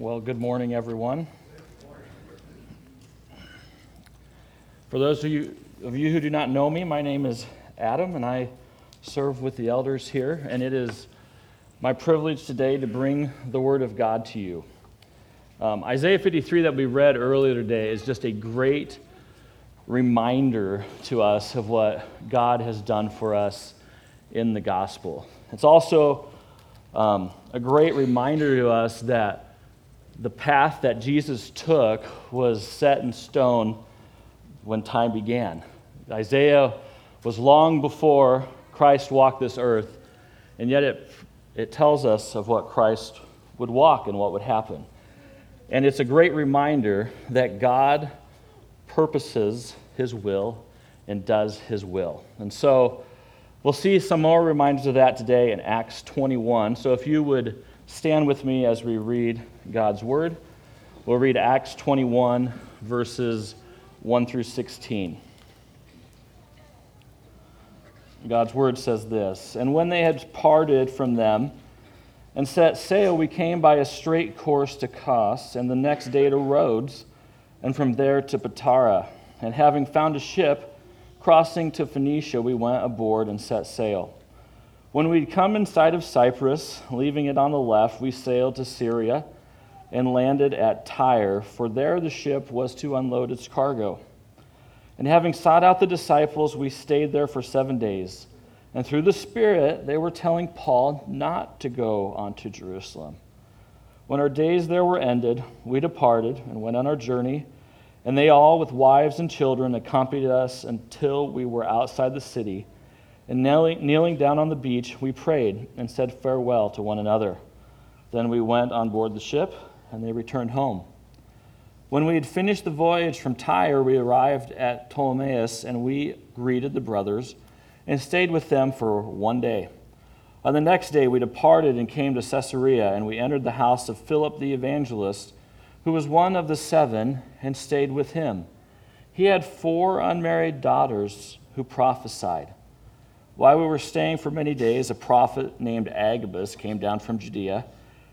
Well, good morning, everyone. For those of you, of you who do not know me, my name is Adam, and I serve with the elders here, and it is my privilege today to bring the Word of God to you. Um, Isaiah 53 that we read earlier today is just a great reminder to us of what God has done for us in the gospel. It's also um, a great reminder to us that the path that Jesus took was set in stone when time began. Isaiah was long before Christ walked this earth, and yet it, it tells us of what Christ would walk and what would happen. And it's a great reminder that God purposes his will and does his will. And so we'll see some more reminders of that today in Acts 21. So if you would stand with me as we read God's word. We'll read Acts 21, verses 1 through 16. God's word says this And when they had parted from them and set sail, we came by a straight course to Kos, and the next day to Rhodes, and from there to Patara. And having found a ship crossing to Phoenicia, we went aboard and set sail. When we'd come in sight of Cyprus, leaving it on the left, we sailed to Syria and landed at Tyre, for there the ship was to unload its cargo. And having sought out the disciples, we stayed there for seven days. And through the Spirit, they were telling Paul not to go on to Jerusalem. When our days there were ended, we departed and went on our journey, and they all, with wives and children, accompanied us until we were outside the city and kneeling, down on the beach, we prayed and said farewell to one another. Then we went on board the ship, and they returned home. When we had finished the voyage from Tyre, we arrived at Ptolemais, and we greeted the brothers and stayed with them for one day. On the next day, we departed and came to Caesarea, and we entered the house of Philip the evangelist, who was one of the seven, and stayed with him. He had four unmarried daughters who prophesied. While we were staying for many days, a prophet named Agabus came down from Judea.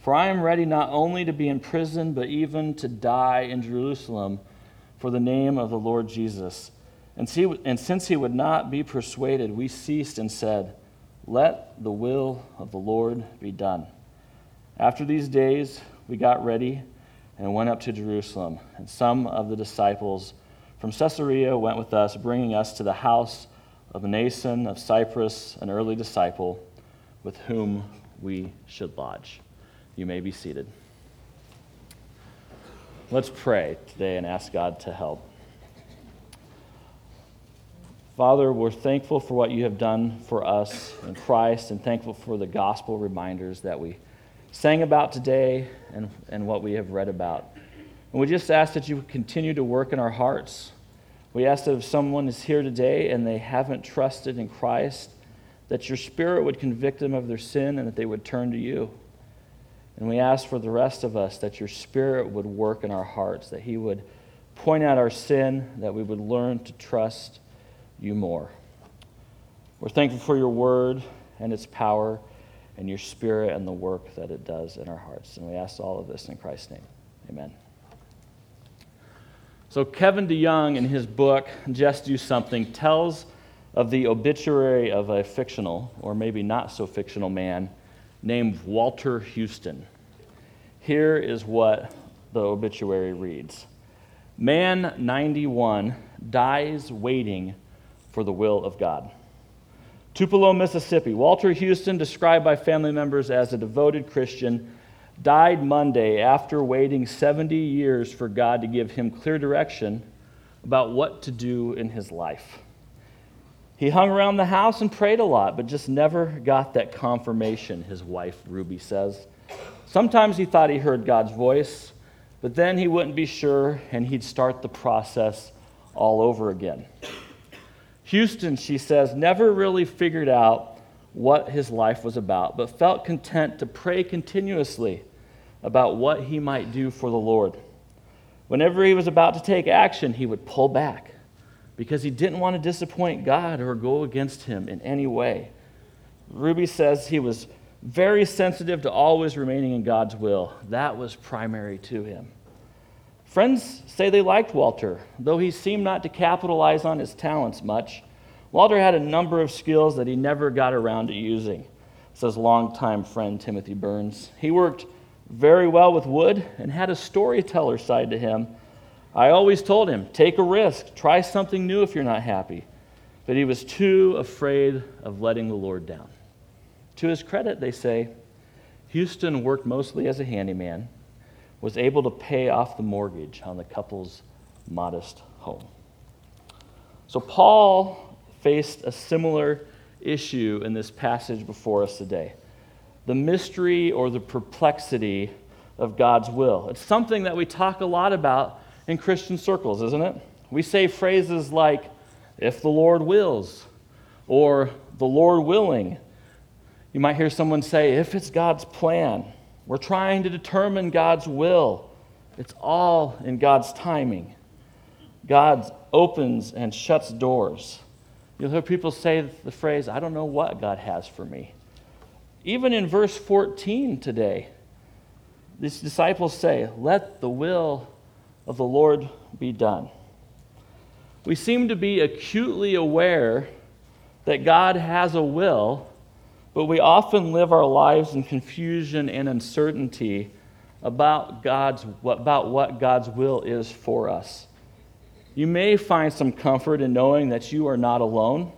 For I am ready not only to be in prison, but even to die in Jerusalem for the name of the Lord Jesus. And, see, and since he would not be persuaded, we ceased and said, Let the will of the Lord be done. After these days, we got ready and went up to Jerusalem. And some of the disciples from Caesarea went with us, bringing us to the house of Mnason of Cyprus, an early disciple, with whom we should lodge. You may be seated. Let's pray today and ask God to help. Father, we're thankful for what you have done for us in Christ and thankful for the gospel reminders that we sang about today and, and what we have read about. And we just ask that you continue to work in our hearts we ask that if someone is here today and they haven't trusted in Christ, that your Spirit would convict them of their sin and that they would turn to you. And we ask for the rest of us that your Spirit would work in our hearts, that He would point out our sin, that we would learn to trust you more. We're thankful for your word and its power and your Spirit and the work that it does in our hearts. And we ask all of this in Christ's name. Amen. So, Kevin DeYoung, in his book, Just Do Something, tells of the obituary of a fictional, or maybe not so fictional man named Walter Houston. Here is what the obituary reads Man 91 dies waiting for the will of God. Tupelo, Mississippi. Walter Houston, described by family members as a devoted Christian, died Monday after waiting 70 years for God to give him clear direction about what to do in his life. He hung around the house and prayed a lot, but just never got that confirmation, his wife Ruby says. Sometimes he thought he heard God's voice, but then he wouldn't be sure and he'd start the process all over again. Houston, she says, never really figured out what his life was about, but felt content to pray continuously about what he might do for the Lord. Whenever he was about to take action, he would pull back because he didn't want to disappoint God or go against him in any way. Ruby says he was very sensitive to always remaining in God's will. That was primary to him. Friends say they liked Walter, though he seemed not to capitalize on his talents much. Walter had a number of skills that he never got around to using, says longtime friend Timothy Burns. He worked very well with wood and had a storyteller side to him. I always told him, take a risk, try something new if you're not happy. But he was too afraid of letting the Lord down. To his credit, they say, Houston worked mostly as a handyman, was able to pay off the mortgage on the couple's modest home. So Paul faced a similar issue in this passage before us today the mystery or the perplexity of God's will. It's something that we talk a lot about in Christian circles, isn't it? We say phrases like, if the Lord wills, or the Lord willing. You might hear someone say, if it's God's plan. We're trying to determine God's will. It's all in God's timing. God opens and shuts doors. You'll hear people say the phrase, I don't know what God has for me. Even in verse 14 today, these disciples say, Let the will of the Lord be done. We seem to be acutely aware that God has a will, but we often live our lives in confusion and uncertainty about, God's, about what God's will is for us. You may find some comfort in knowing that you are not alone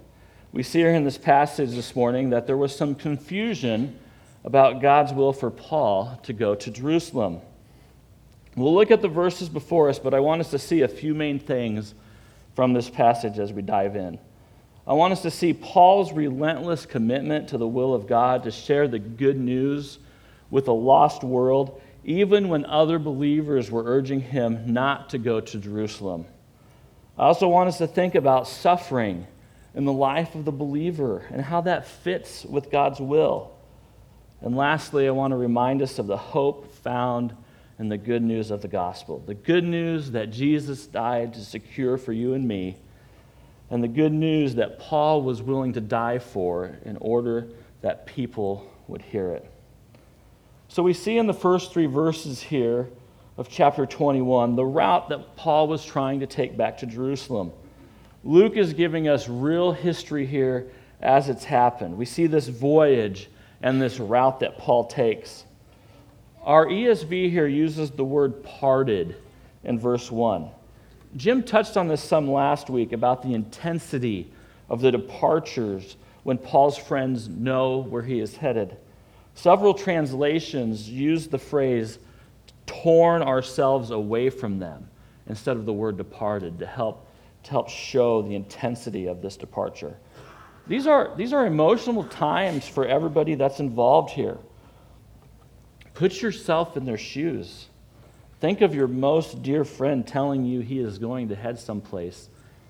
we see here in this passage this morning that there was some confusion about God's will for Paul to go to Jerusalem. We'll look at the verses before us, but I want us to see a few main things from this passage as we dive in. I want us to see Paul's relentless commitment to the will of God to share the good news with a lost world, even when other believers were urging him not to go to Jerusalem. I also want us to think about suffering in the life of the believer and how that fits with God's will. And lastly, I want to remind us of the hope found in the good news of the gospel the good news that Jesus died to secure for you and me, and the good news that Paul was willing to die for in order that people would hear it. So we see in the first three verses here of chapter 21 the route that Paul was trying to take back to Jerusalem. Luke is giving us real history here as it's happened. We see this voyage and this route that Paul takes. Our ESV here uses the word parted in verse 1. Jim touched on this some last week about the intensity of the departures when Paul's friends know where he is headed. Several translations use the phrase torn ourselves away from them instead of the word departed to help to help show the intensity of this departure. These are, these are emotional times for everybody that's involved here. Put yourself in their shoes. Think of your most dear friend telling you he is going to head someplace,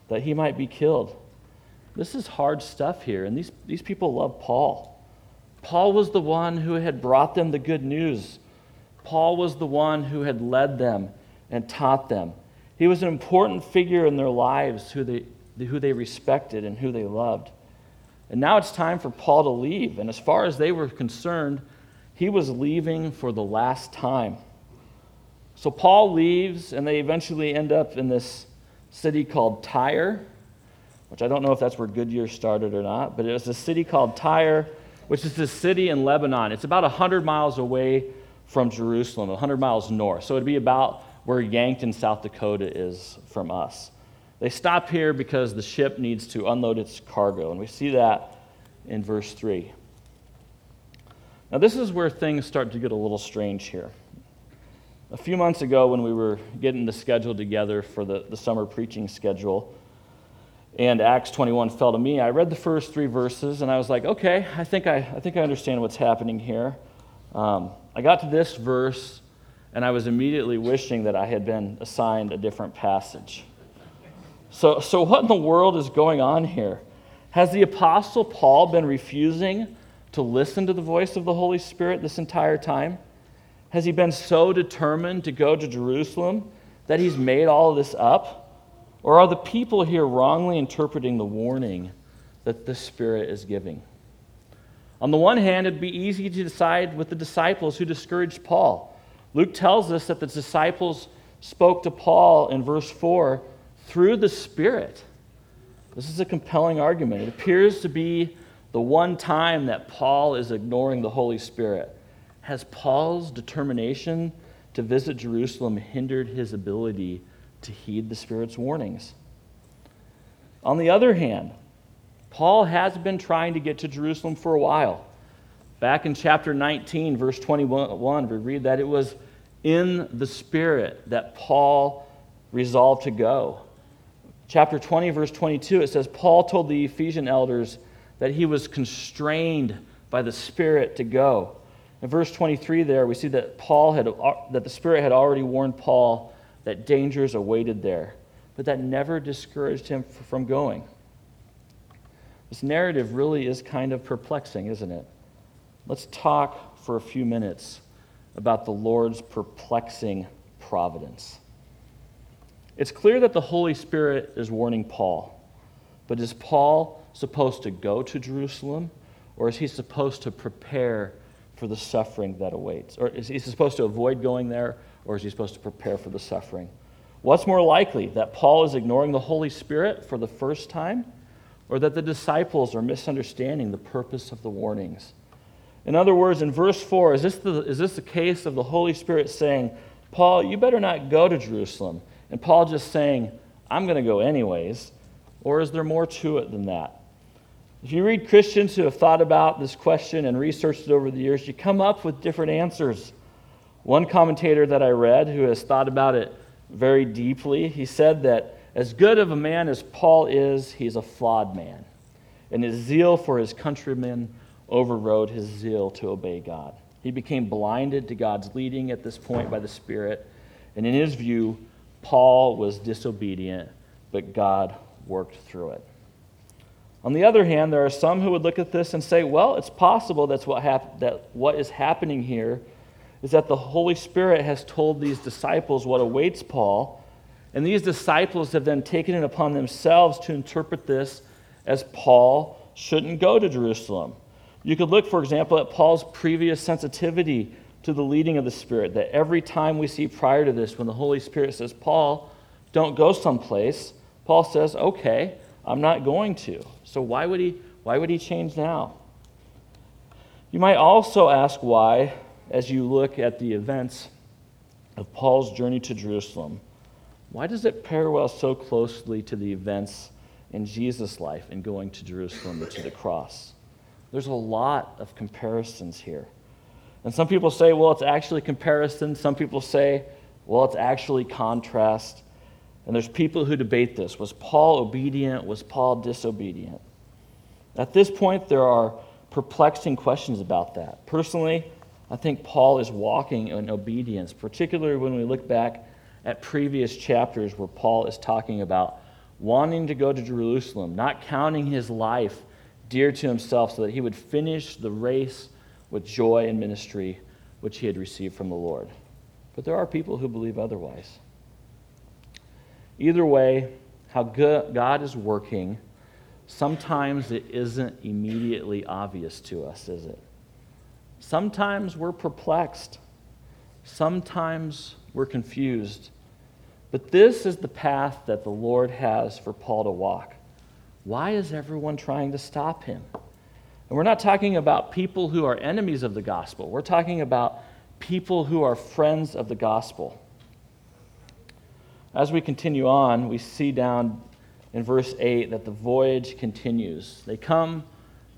that he might be killed. This is hard stuff here, and these, these people love Paul. Paul was the one who had brought them the good news. Paul was the one who had led them and taught them. He was an important figure in their lives who they, who they respected and who they loved. And now it's time for Paul to leave. And as far as they were concerned, he was leaving for the last time. So Paul leaves, and they eventually end up in this city called Tyre, which I don't know if that's where Goodyear started or not, but it was a city called Tyre, which is a city in Lebanon. It's about 100 miles away from Jerusalem, 100 miles north. So it'd be about where Yankton, South Dakota is from us. They stop here because the ship needs to unload its cargo, and we see that in verse 3. Now, this is where things start to get a little strange here. A few months ago, when we were getting the schedule together for the, the summer preaching schedule, and Acts 21 fell to me, I read the first three verses, and I was like, okay, I think I, I, think I understand what's happening here. Um, I got to this verse, and I was immediately wishing that I had been assigned a different passage. So, so what in the world is going on here? Has the Apostle Paul been refusing to listen to the voice of the Holy Spirit this entire time? Has he been so determined to go to Jerusalem that he's made all this up? Or are the people here wrongly interpreting the warning that the Spirit is giving? On the one hand, it'd be easy to decide with the disciples who discouraged Paul. Luke tells us that the disciples spoke to Paul in verse 4 through the Spirit. This is a compelling argument. It appears to be the one time that Paul is ignoring the Holy Spirit. Has Paul's determination to visit Jerusalem hindered his ability to heed the Spirit's warnings? On the other hand, Paul has been trying to get to Jerusalem for a while. Back in chapter 19, verse 21, we read that it was in the Spirit that Paul resolved to go. Chapter 20, verse 22, it says, Paul told the Ephesian elders that he was constrained by the Spirit to go. In verse 23 there, we see that Paul had that the Spirit had already warned Paul that dangers awaited there, but that never discouraged him from going. This narrative really is kind of perplexing, isn't it? Let's talk for a few minutes about the Lord's perplexing providence. It's clear that the Holy Spirit is warning Paul, but is Paul supposed to go to Jerusalem, or is he supposed to prepare for the suffering that awaits? Or is he supposed to avoid going there, or is he supposed to prepare for the suffering? What's more likely, that Paul is ignoring the Holy Spirit for the first time? or that the disciples are misunderstanding the purpose of the warnings. In other words, in verse 4, is this, the, is this the case of the Holy Spirit saying, Paul, you better not go to Jerusalem? And Paul just saying, I'm going to go anyways? Or is there more to it than that? If you read Christians who have thought about this question and researched it over the years, you come up with different answers. One commentator that I read who has thought about it very deeply, he said that as good of a man as Paul is, he's a flawed man. And his zeal for his countrymen overrode his zeal to obey God. He became blinded to God's leading at this point by the Spirit. And in his view, Paul was disobedient, but God worked through it. On the other hand, there are some who would look at this and say, well, it's possible that's what hap- that what is happening here is that the Holy Spirit has told these disciples what awaits Paul and these disciples have then taken it upon themselves to interpret this as Paul shouldn't go to Jerusalem. You could look, for example, at Paul's previous sensitivity to the leading of the Spirit, that every time we see prior to this, when the Holy Spirit says, Paul, don't go someplace, Paul says, okay, I'm not going to. So why would he, why would he change now? You might also ask why, as you look at the events of Paul's journey to Jerusalem, why does it parallel so closely to the events in Jesus' life in going to Jerusalem to the cross? There's a lot of comparisons here. And some people say, well, it's actually comparison. Some people say, well, it's actually contrast. And there's people who debate this. Was Paul obedient? Was Paul disobedient? At this point, there are perplexing questions about that. Personally, I think Paul is walking in obedience, particularly when we look back at previous chapters where Paul is talking about wanting to go to Jerusalem, not counting his life dear to himself so that he would finish the race with joy and ministry which he had received from the Lord. But there are people who believe otherwise. Either way, how good God is working, sometimes it isn't immediately obvious to us, is it? Sometimes we're perplexed. Sometimes we're confused. But this is the path that the Lord has for Paul to walk. Why is everyone trying to stop him? And we're not talking about people who are enemies of the gospel, we're talking about people who are friends of the gospel. As we continue on, we see down in verse 8 that the voyage continues. They come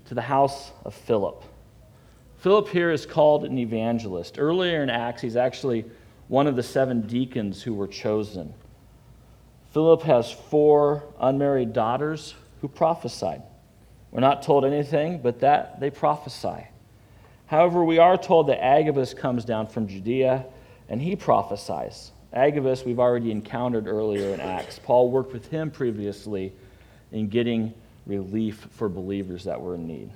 to the house of Philip. Philip here is called an evangelist. Earlier in Acts, he's actually one of the seven deacons who were chosen. Philip has four unmarried daughters who prophesied. We're not told anything, but that they prophesy. However, we are told that Agabus comes down from Judea and he prophesies. Agabus, we've already encountered earlier in Acts. Paul worked with him previously in getting relief for believers that were in need.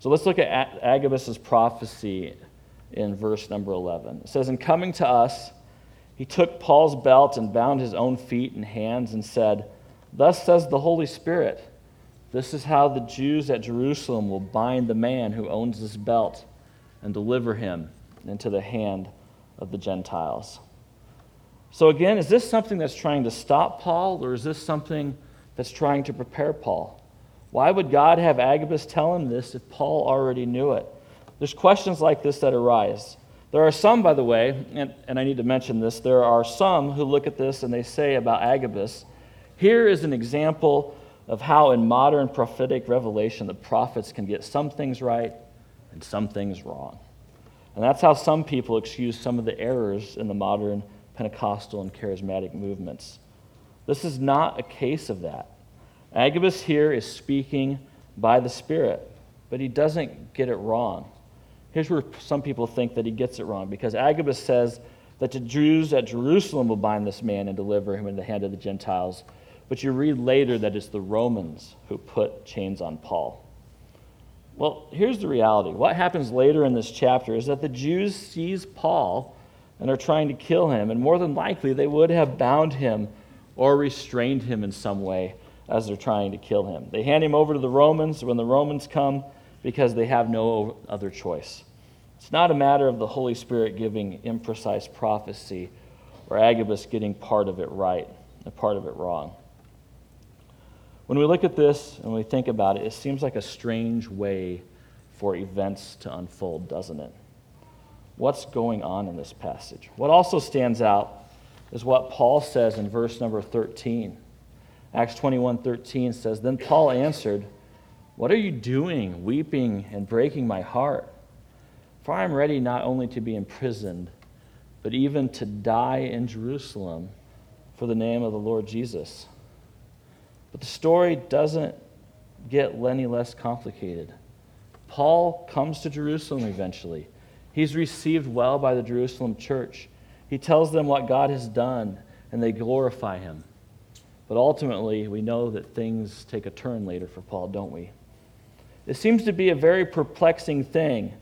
So let's look at Agabus' prophecy in verse number 11. It says, In coming to us, he took Paul's belt and bound his own feet and hands and said, Thus says the Holy Spirit, this is how the Jews at Jerusalem will bind the man who owns this belt and deliver him into the hand of the Gentiles. So, again, is this something that's trying to stop Paul, or is this something that's trying to prepare Paul? Why would God have Agabus tell him this if Paul already knew it? There's questions like this that arise. There are some, by the way, and, and I need to mention this, there are some who look at this and they say about Agabus, here is an example of how in modern prophetic revelation the prophets can get some things right and some things wrong. And that's how some people excuse some of the errors in the modern Pentecostal and charismatic movements. This is not a case of that. Agabus here is speaking by the Spirit, but he doesn't get it wrong. Here's where some people think that he gets it wrong because Agabus says that the Jews at Jerusalem will bind this man and deliver him into the hand of the Gentiles. But you read later that it's the Romans who put chains on Paul. Well, here's the reality. What happens later in this chapter is that the Jews seize Paul and are trying to kill him, and more than likely they would have bound him or restrained him in some way as they're trying to kill him. They hand him over to the Romans when the Romans come because they have no other choice. It's not a matter of the Holy Spirit giving imprecise prophecy or Agabus getting part of it right and part of it wrong. When we look at this and we think about it, it seems like a strange way for events to unfold, doesn't it? What's going on in this passage? What also stands out is what Paul says in verse number 13. Acts 21 13 says, Then Paul answered, What are you doing, weeping and breaking my heart? For I am ready not only to be imprisoned, but even to die in Jerusalem for the name of the Lord Jesus. But the story doesn't get any less complicated. Paul comes to Jerusalem eventually. He's received well by the Jerusalem church. He tells them what God has done, and they glorify him. But ultimately, we know that things take a turn later for Paul, don't we? It seems to be a very perplexing thing.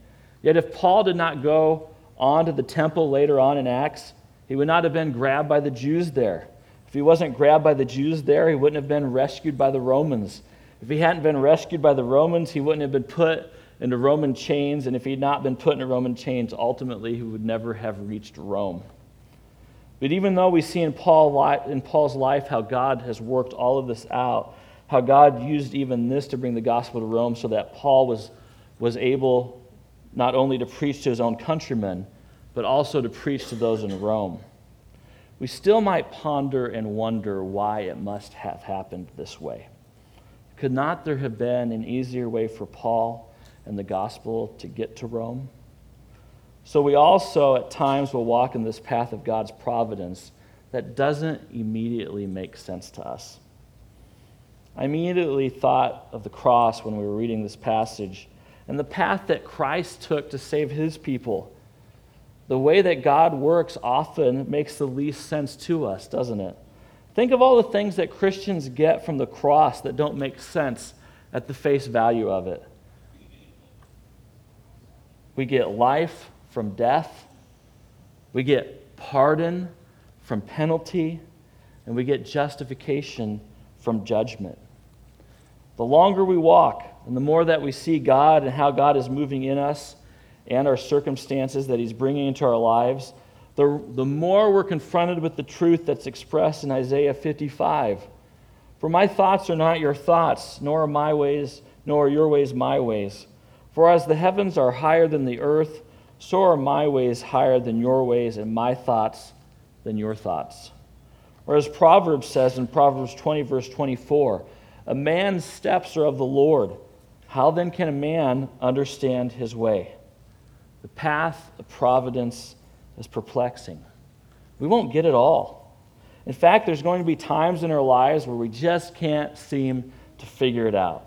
Yet, if Paul did not go on to the temple later on in Acts, he would not have been grabbed by the Jews there. If he wasn't grabbed by the Jews there, he wouldn't have been rescued by the Romans. If he hadn't been rescued by the Romans, he wouldn't have been put into Roman chains. And if he had not been put into Roman chains, ultimately he would never have reached Rome. But even though we see in, Paul, in Paul's life how God has worked all of this out, how God used even this to bring the gospel to Rome so that Paul was, was able not only to preach to his own countrymen, but also to preach to those in Rome we still might ponder and wonder why it must have happened this way. Could not there have been an easier way for Paul and the gospel to get to Rome? So we also at times will walk in this path of God's providence that doesn't immediately make sense to us. I immediately thought of the cross when we were reading this passage and the path that Christ took to save his people the way that God works often makes the least sense to us, doesn't it? Think of all the things that Christians get from the cross that don't make sense at the face value of it. We get life from death, we get pardon from penalty, and we get justification from judgment. The longer we walk and the more that we see God and how God is moving in us, and our circumstances that He's bringing into our lives, the, the more we're confronted with the truth that's expressed in Isaiah 55. For my thoughts are not your thoughts, nor are my ways, nor are your ways my ways. For as the heavens are higher than the earth, so are my ways higher than your ways, and my thoughts than your thoughts. Or as Proverbs says in Proverbs 20, verse 24, a man's steps are of the Lord. How then can a man understand his way? The path of providence is perplexing. We won't get it all. In fact, there's going to be times in our lives where we just can't seem to figure it out.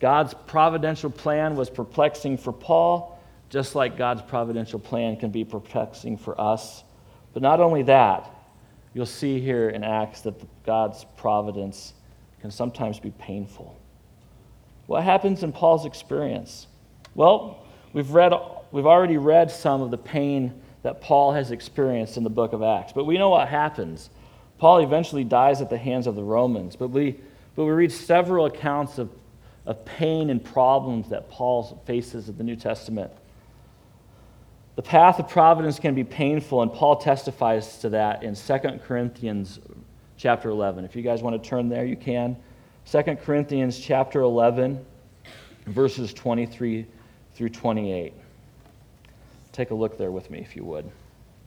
God's providential plan was perplexing for Paul, just like God's providential plan can be perplexing for us. But not only that, you'll see here in Acts that God's providence can sometimes be painful. What happens in Paul's experience? Well, we've, read, we've already read some of the pain that Paul has experienced in the book of Acts, but we know what happens. Paul eventually dies at the hands of the Romans, but we, but we read several accounts of, of pain and problems that Paul faces in the New Testament. The path of providence can be painful, and Paul testifies to that in 2 Corinthians chapter 11. If you guys want to turn there, you can. 2 Corinthians chapter 11, verses 23 through 28. Take a look there with me, if you would.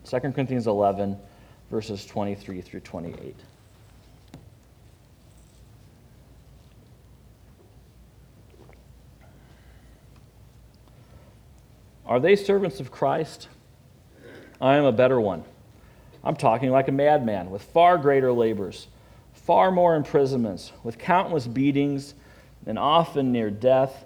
2 Corinthians 11, verses 23 through 28. Are they servants of Christ? I am a better one. I'm talking like a madman, with far greater labors, far more imprisonments, with countless beatings, and often near death.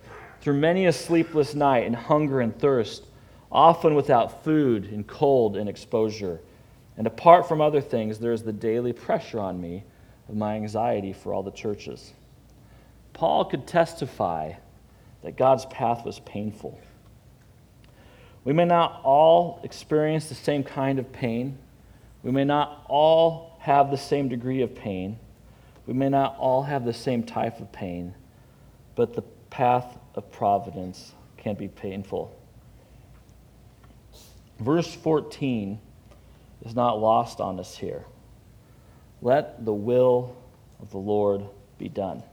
through many a sleepless night, in hunger and thirst, often without food, in cold and exposure. And apart from other things, there is the daily pressure on me of my anxiety for all the churches. Paul could testify that God's path was painful. We may not all experience the same kind of pain. We may not all have the same degree of pain. We may not all have the same type of pain, but the path of providence can be painful. Verse 14 is not lost on us here. Let the will of the Lord be done.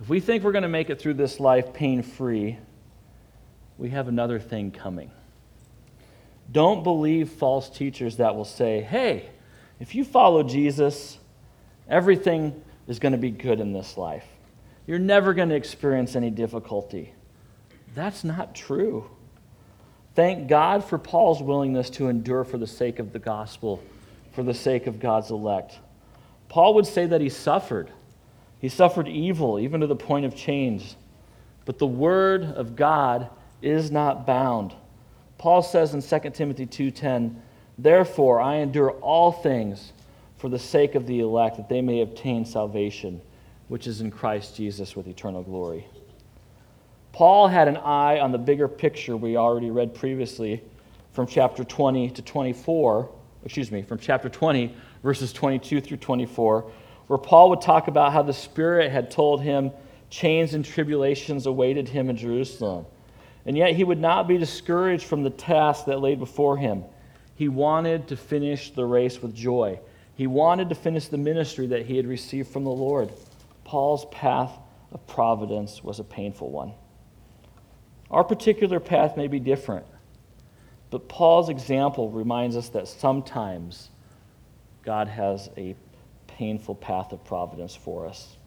If we think we're going to make it through this life pain free, we have another thing coming. Don't believe false teachers that will say, hey, if you follow Jesus, everything is going to be good in this life. You're never going to experience any difficulty. That's not true. Thank God for Paul's willingness to endure for the sake of the gospel, for the sake of God's elect. Paul would say that he suffered. He suffered evil, even to the point of change. But the word of God is not bound. Paul says in 2 Timothy 2:10, "Therefore I endure all things for the sake of the elect, that they may obtain salvation, which is in Christ Jesus with eternal glory." Paul had an eye on the bigger picture we already read previously from chapter 20 to 24, excuse me, from chapter 20 verses 22 through 24 where Paul would talk about how the Spirit had told him chains and tribulations awaited him in Jerusalem. And yet he would not be discouraged from the task that lay before him. He wanted to finish the race with joy. He wanted to finish the ministry that he had received from the Lord. Paul's path of providence was a painful one. Our particular path may be different, but Paul's example reminds us that sometimes God has a painful path of providence for us.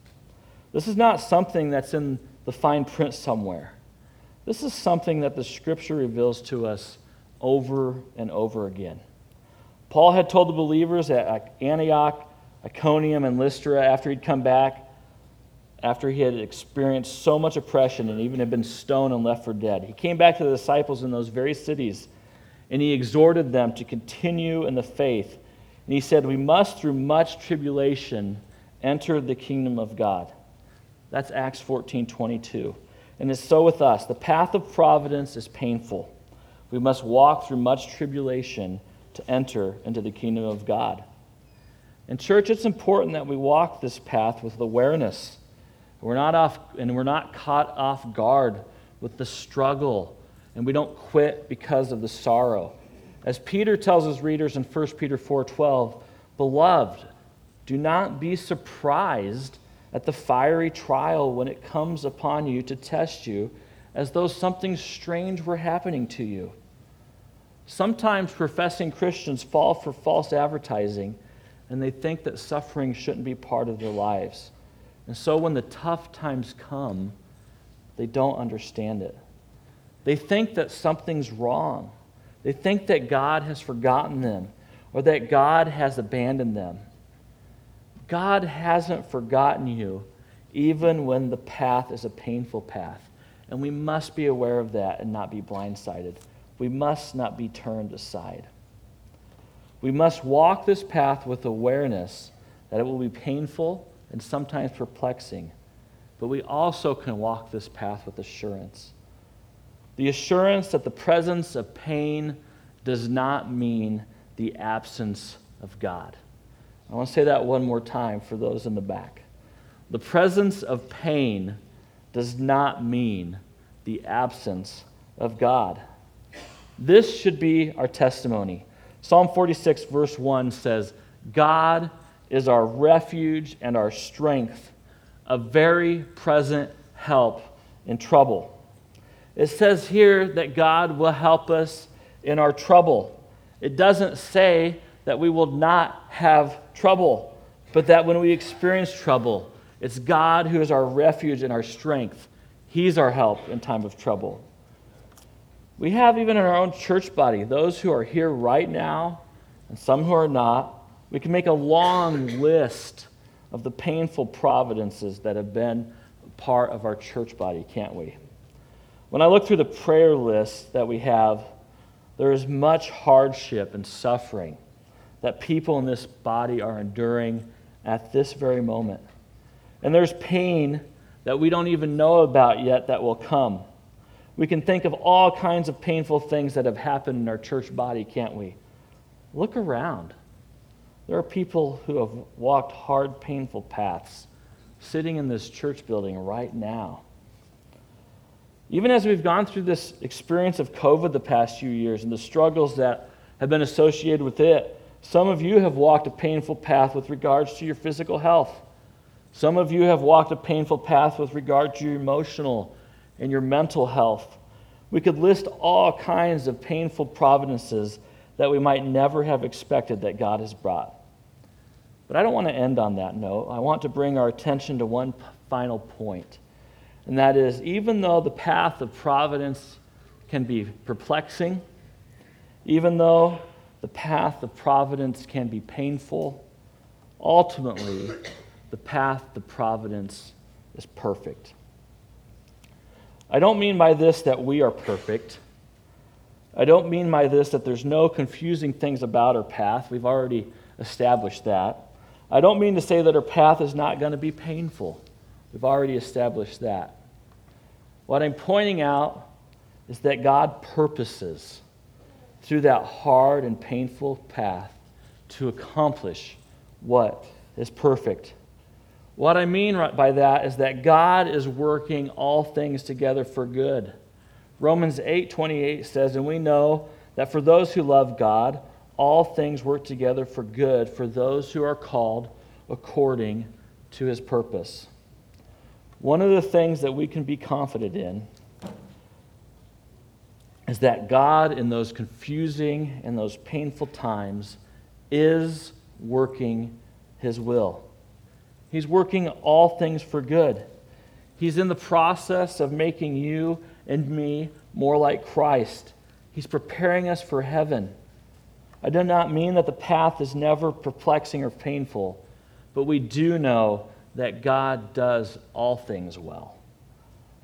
This is not something that's in the fine print somewhere. This is something that the scripture reveals to us over and over again. Paul had told the believers at Antioch, Iconium, and Lystra after he'd come back, after he had experienced so much oppression and even had been stoned and left for dead. He came back to the disciples in those very cities and he exhorted them to continue in the faith and he said, We must, through much tribulation, enter the kingdom of God. That's Acts 14 22. And it's so with us. The path of providence is painful. We must walk through much tribulation to enter into the kingdom of God. In church, it's important that we walk this path with awareness. We're not off, and we're not caught off guard with the struggle, and we don't quit because of the sorrow. As Peter tells his readers in 1 Peter 4:12, "Beloved, do not be surprised at the fiery trial when it comes upon you to test you, as though something strange were happening to you. Sometimes professing Christians fall for false advertising and they think that suffering shouldn't be part of their lives. And so when the tough times come, they don't understand it. They think that something's wrong. They think that God has forgotten them or that God has abandoned them. God hasn't forgotten you, even when the path is a painful path. And we must be aware of that and not be blindsided. We must not be turned aside. We must walk this path with awareness that it will be painful and sometimes perplexing, but we also can walk this path with assurance. The assurance that the presence of pain does not mean the absence of God. I want to say that one more time for those in the back. The presence of pain does not mean the absence of God. This should be our testimony. Psalm 46, verse 1 says, God is our refuge and our strength, a very present help in trouble. It says here that God will help us in our trouble. It doesn't say that we will not have trouble, but that when we experience trouble, it's God who is our refuge and our strength. He's our help in time of trouble. We have, even in our own church body, those who are here right now and some who are not. We can make a long list of the painful providences that have been part of our church body, can't we? When I look through the prayer list that we have, there is much hardship and suffering that people in this body are enduring at this very moment. And there's pain that we don't even know about yet that will come. We can think of all kinds of painful things that have happened in our church body, can't we? Look around. There are people who have walked hard, painful paths sitting in this church building right now. Even as we've gone through this experience of COVID the past few years and the struggles that have been associated with it, some of you have walked a painful path with regards to your physical health. Some of you have walked a painful path with regard to your emotional and your mental health. We could list all kinds of painful providences that we might never have expected that God has brought. But I don't want to end on that note. I want to bring our attention to one final point. And that is, even though the path of providence can be perplexing, even though the path of providence can be painful, ultimately, the path to providence is perfect. I don't mean by this that we are perfect. I don't mean by this that there's no confusing things about our path. We've already established that. I don't mean to say that her path is not going to be painful. We've already established that. What I'm pointing out is that God purposes through that hard and painful path to accomplish what is perfect. What I mean by that is that God is working all things together for good. Romans 8:28 says, "And we know that for those who love God, all things work together for good for those who are called according to his purpose." One of the things that we can be confident in is that God, in those confusing and those painful times, is working his will. He's working all things for good. He's in the process of making you and me more like Christ. He's preparing us for heaven. I do not mean that the path is never perplexing or painful, but we do know that God does all things well.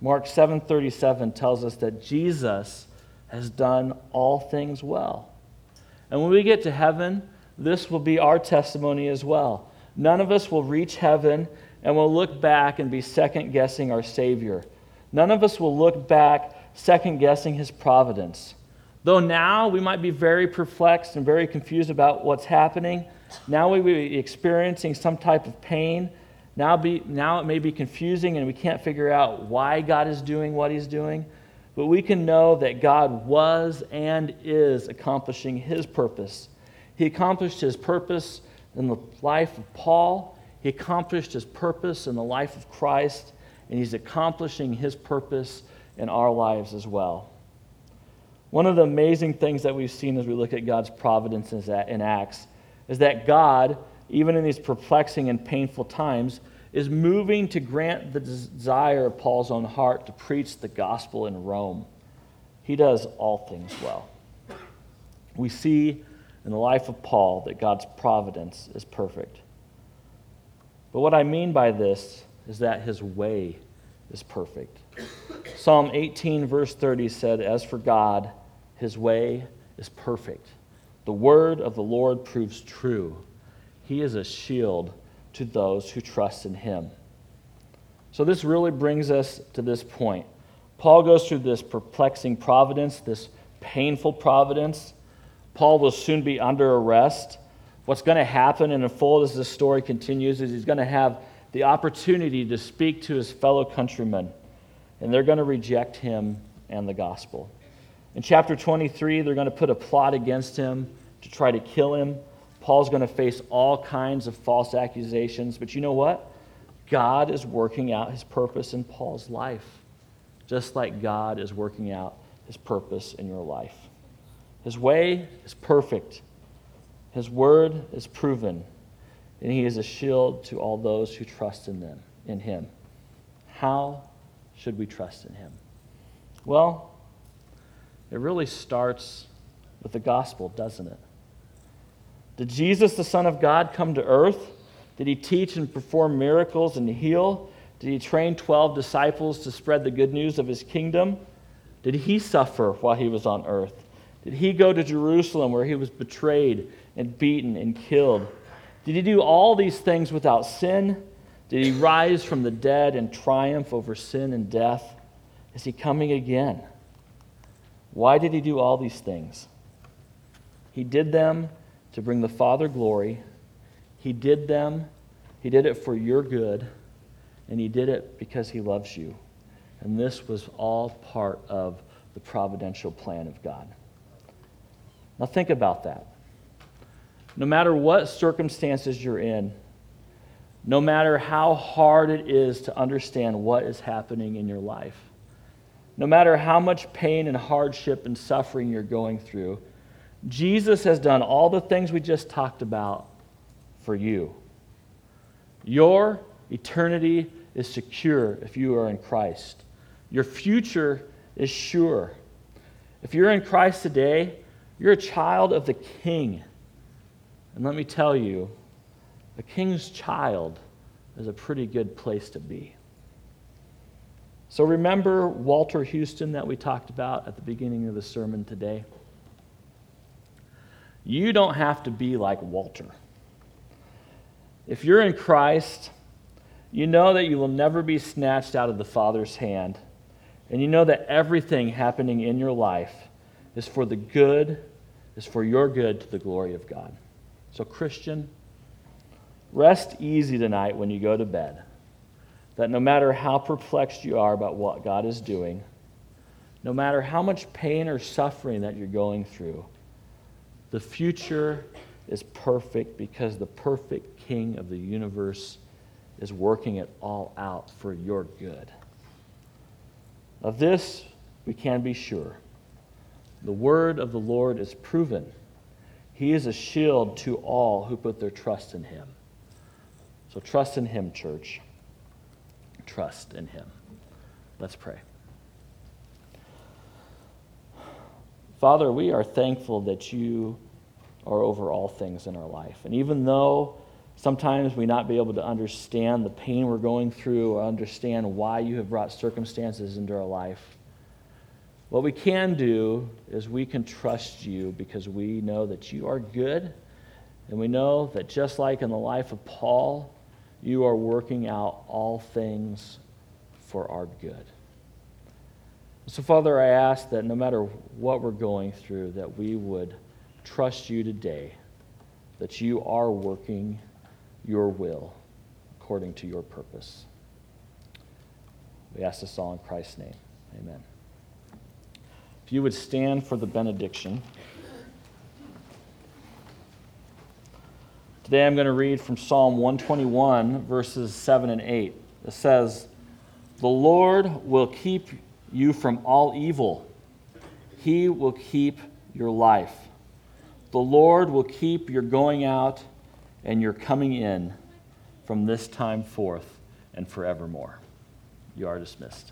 Mark 7:37 tells us that Jesus has done all things well. And when we get to heaven, this will be our testimony as well. None of us will reach heaven and will look back and be second guessing our Savior. None of us will look back second guessing His providence. Though now we might be very perplexed and very confused about what's happening, now we will be experiencing some type of pain now, be, now it may be confusing and we can't figure out why God is doing what he's doing, but we can know that God was and is accomplishing his purpose. He accomplished his purpose in the life of Paul, he accomplished his purpose in the life of Christ, and he's accomplishing his purpose in our lives as well. One of the amazing things that we've seen as we look at God's providence in Acts is that God, even in these perplexing and painful times, is moving to grant the desire of Paul's own heart to preach the gospel in Rome. He does all things well. We see in the life of Paul that God's providence is perfect. But what I mean by this is that his way is perfect. Psalm 18, verse 30 said, As for God, his way is perfect. The word of the Lord proves true. He is a shield to those who trust in him. So, this really brings us to this point. Paul goes through this perplexing providence, this painful providence. Paul will soon be under arrest. What's going to happen and unfold as this story continues is he's going to have the opportunity to speak to his fellow countrymen, and they're going to reject him and the gospel. In chapter 23, they're going to put a plot against him to try to kill him. Paul's going to face all kinds of false accusations, but you know what? God is working out his purpose in Paul's life, just like God is working out his purpose in your life. His way is perfect, his word is proven, and he is a shield to all those who trust in them, in him. How should we trust in him? Well, it really starts with the gospel, doesn't it? Did Jesus, the Son of God, come to earth? Did he teach and perform miracles and heal? Did he train 12 disciples to spread the good news of his kingdom? Did he suffer while he was on earth? Did he go to Jerusalem where he was betrayed and beaten and killed? Did he do all these things without sin? Did he rise from the dead and triumph over sin and death? Is he coming again? Why did he do all these things? He did them to bring the Father glory. He did them, He did it for your good, and He did it because He loves you. And this was all part of the providential plan of God. Now, think about that. No matter what circumstances you're in, no matter how hard it is to understand what is happening in your life, no matter how much pain and hardship and suffering you're going through, Jesus has done all the things we just talked about for you. Your eternity is secure if you are in Christ. Your future is sure. If you're in Christ today, you're a child of the King. And let me tell you, a king's child is a pretty good place to be. So remember Walter Houston that we talked about at the beginning of the sermon today? You don't have to be like Walter. If you're in Christ, you know that you will never be snatched out of the Father's hand. And you know that everything happening in your life is for the good, is for your good to the glory of God. So, Christian, rest easy tonight when you go to bed. That no matter how perplexed you are about what God is doing, no matter how much pain or suffering that you're going through, the future is perfect because the perfect King of the universe is working it all out for your good. Of this we can be sure. The word of the Lord is proven. He is a shield to all who put their trust in him. So trust in him, church. Trust in him. Let's pray. Father, we are thankful that you are over all things in our life. And even though sometimes we not be able to understand the pain we're going through or understand why you have brought circumstances into our life, what we can do is we can trust you because we know that you are good. And we know that just like in the life of Paul, you are working out all things for our good. So, Father, I ask that no matter what we're going through, that we would trust you today, that you are working your will according to your purpose. We ask this all in Christ's name. Amen. If you would stand for the benediction. Today I'm going to read from Psalm 121, verses 7 and 8. It says, The Lord will keep you from all evil. He will keep your life. The Lord will keep your going out and your coming in from this time forth and forevermore. You are dismissed.